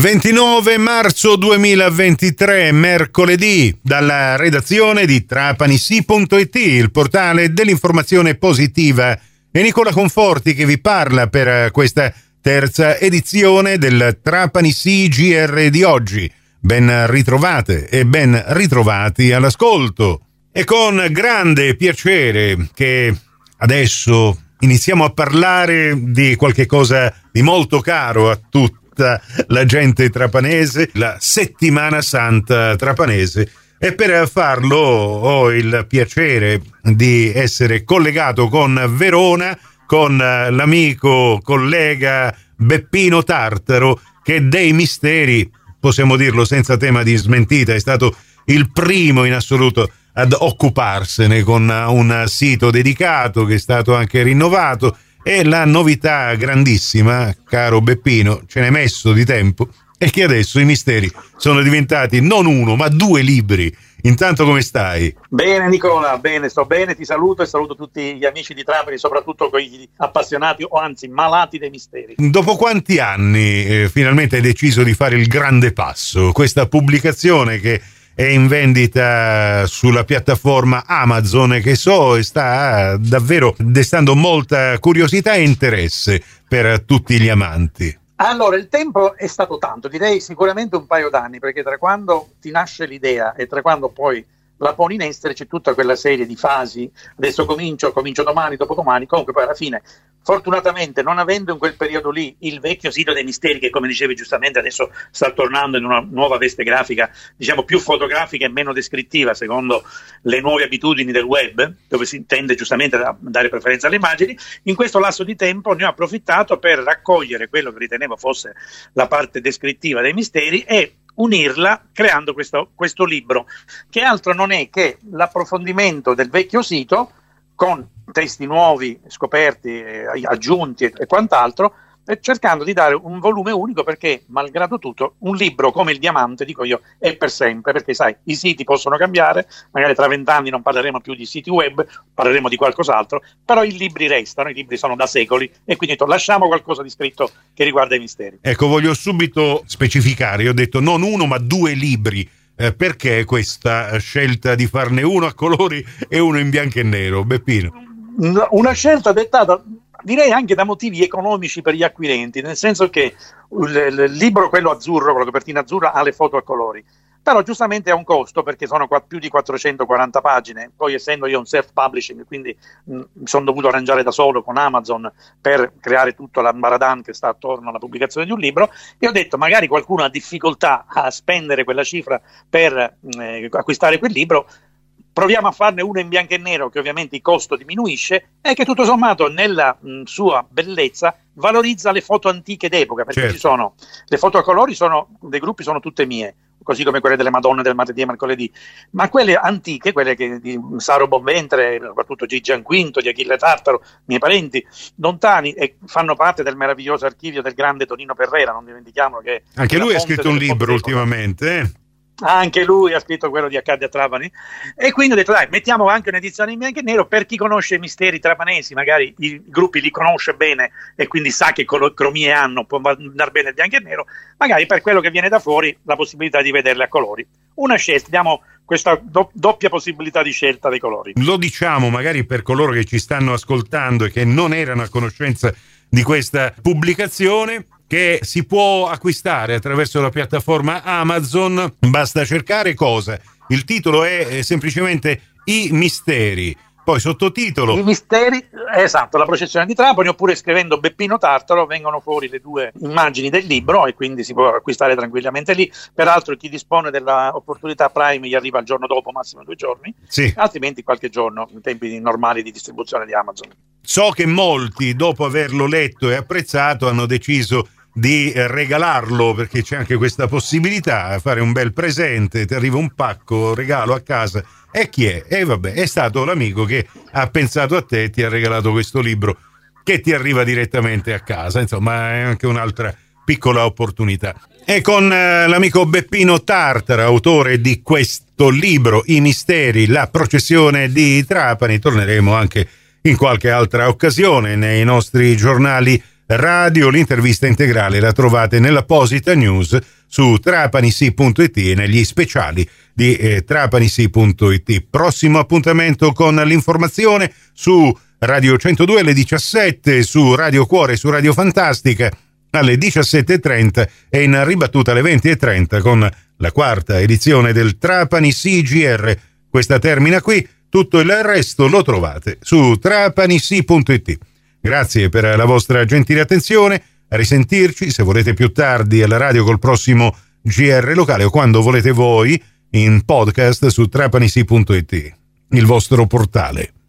29 marzo 2023, mercoledì, dalla redazione di trapanisi.it, il portale dell'informazione positiva. E Nicola Conforti che vi parla per questa terza edizione del Trapani GR di oggi. Ben ritrovate e ben ritrovati all'ascolto. E con grande piacere che adesso iniziamo a parlare di qualche cosa di molto caro a tutti tutta la gente trapanese, la settimana santa trapanese. E per farlo ho il piacere di essere collegato con Verona, con l'amico collega Beppino Tartaro, che dei misteri, possiamo dirlo senza tema di smentita, è stato il primo in assoluto ad occuparsene con un sito dedicato che è stato anche rinnovato e la novità grandissima, caro Beppino, ce n'è messo di tempo, è che adesso i misteri sono diventati non uno, ma due libri. Intanto come stai? Bene Nicola, bene, sto bene, ti saluto e saluto tutti gli amici di Trapani, soprattutto quegli appassionati o anzi malati dei misteri. Dopo quanti anni eh, finalmente hai deciso di fare il grande passo? Questa pubblicazione che è in vendita sulla piattaforma Amazon che so sta davvero destando molta curiosità e interesse per tutti gli amanti. Allora, il tempo è stato tanto, direi sicuramente un paio d'anni, perché tra quando ti nasce l'idea e tra quando poi la poni in essere c'è tutta quella serie di fasi, adesso comincio, comincio domani, dopodomani, comunque poi alla fine Fortunatamente, non avendo in quel periodo lì il vecchio sito dei misteri, che come dicevi giustamente adesso sta tornando in una nuova veste grafica, diciamo più fotografica e meno descrittiva, secondo le nuove abitudini del web, dove si tende giustamente a dare preferenza alle immagini, in questo lasso di tempo ne ho approfittato per raccogliere quello che ritenevo fosse la parte descrittiva dei misteri e unirla creando questo, questo libro, che altro non è che l'approfondimento del vecchio sito con testi nuovi, scoperti, eh, aggiunti e, quant'altro, cercando di dare un volume unico perché, malgrado tutto, un libro come il diamante, dico io, è per sempre, perché sai, i siti possono cambiare, magari tra vent'anni non parleremo più di siti web, parleremo di qualcos'altro, però i libri restano, i libri sono da secoli e quindi to, lasciamo qualcosa di scritto che riguarda i misteri. Ecco, voglio subito specificare, ho detto non uno ma due libri eh, perché questa scelta di farne uno a colori e uno in bianco e nero, Beppino? Una scelta dettata direi anche da motivi economici per gli acquirenti, nel senso che il, il libro, quello azzurro, con la copertina azzurra, ha le foto a colori. Però giustamente ha un costo perché sono più di 440 pagine, poi essendo io un self-publishing, quindi mi sono dovuto arrangiare da solo con Amazon per creare tutto l'ambaradan che sta attorno alla pubblicazione di un libro, e ho detto magari qualcuno ha difficoltà a spendere quella cifra per eh, acquistare quel libro, proviamo a farne uno in bianco e nero che ovviamente il costo diminuisce e che tutto sommato nella mh, sua bellezza valorizza le foto antiche d'epoca perché certo. ci sono le foto a colori sono, dei gruppi sono tutte mie così come quelle delle Madonne del martedì e mercoledì, ma quelle antiche, quelle che, di Saro Bonventre, soprattutto Gigi Anquinto, di Achille Tartaro, miei parenti lontani, e fanno parte del meraviglioso archivio del grande Tonino Perrera, non dimentichiamolo che... Anche lui ha scritto un libro ultimamente, eh? Anche lui ha scritto quello di Accade a Trapani. E quindi ho detto dai mettiamo anche un'edizione in bianco e nero per chi conosce i misteri trapanesi magari i gruppi li conosce bene e quindi sa che cromie hanno può andare bene il bianco e nero magari per quello che viene da fuori la possibilità di vederle a colori. Una scelta diamo questa do- doppia possibilità di scelta dei colori. Lo diciamo magari per coloro che ci stanno ascoltando e che non erano a conoscenza di questa pubblicazione che si può acquistare attraverso la piattaforma Amazon. Basta cercare cosa? Il titolo è semplicemente I misteri. Poi sottotitolo. I misteri, esatto, la processione di Trapani, oppure scrivendo Beppino Tartaro vengono fuori le due immagini del libro e quindi si può acquistare tranquillamente lì. Peraltro chi dispone dell'opportunità Prime gli arriva il giorno dopo, massimo due giorni, sì. altrimenti qualche giorno, in tempi normali di distribuzione di Amazon. So che molti, dopo averlo letto e apprezzato, hanno deciso di regalarlo perché c'è anche questa possibilità, fare un bel presente, ti arriva un pacco, regalo a casa. E chi è? E vabbè, è stato l'amico che ha pensato a te e ti ha regalato questo libro che ti arriva direttamente a casa. Insomma, è anche un'altra piccola opportunità. E con eh, l'amico Beppino Tartara, autore di questo libro, I misteri, la processione di Trapani, torneremo anche in qualche altra occasione nei nostri giornali radio. L'intervista integrale la trovate nell'apposita news su trapanisi.it e negli speciali di eh, trapanisi.it. Prossimo appuntamento con l'informazione su Radio 102 alle 17, su Radio Cuore, su Radio Fantastica alle 17.30 e in ribattuta alle 20.30 con la quarta edizione del Trapani CGR. Questa termina qui, tutto il resto lo trovate su trapanisi.it. Grazie per la vostra gentile attenzione, a risentirci se volete più tardi alla radio col prossimo GR locale o quando volete voi in podcast su trapanisi.it, il vostro portale.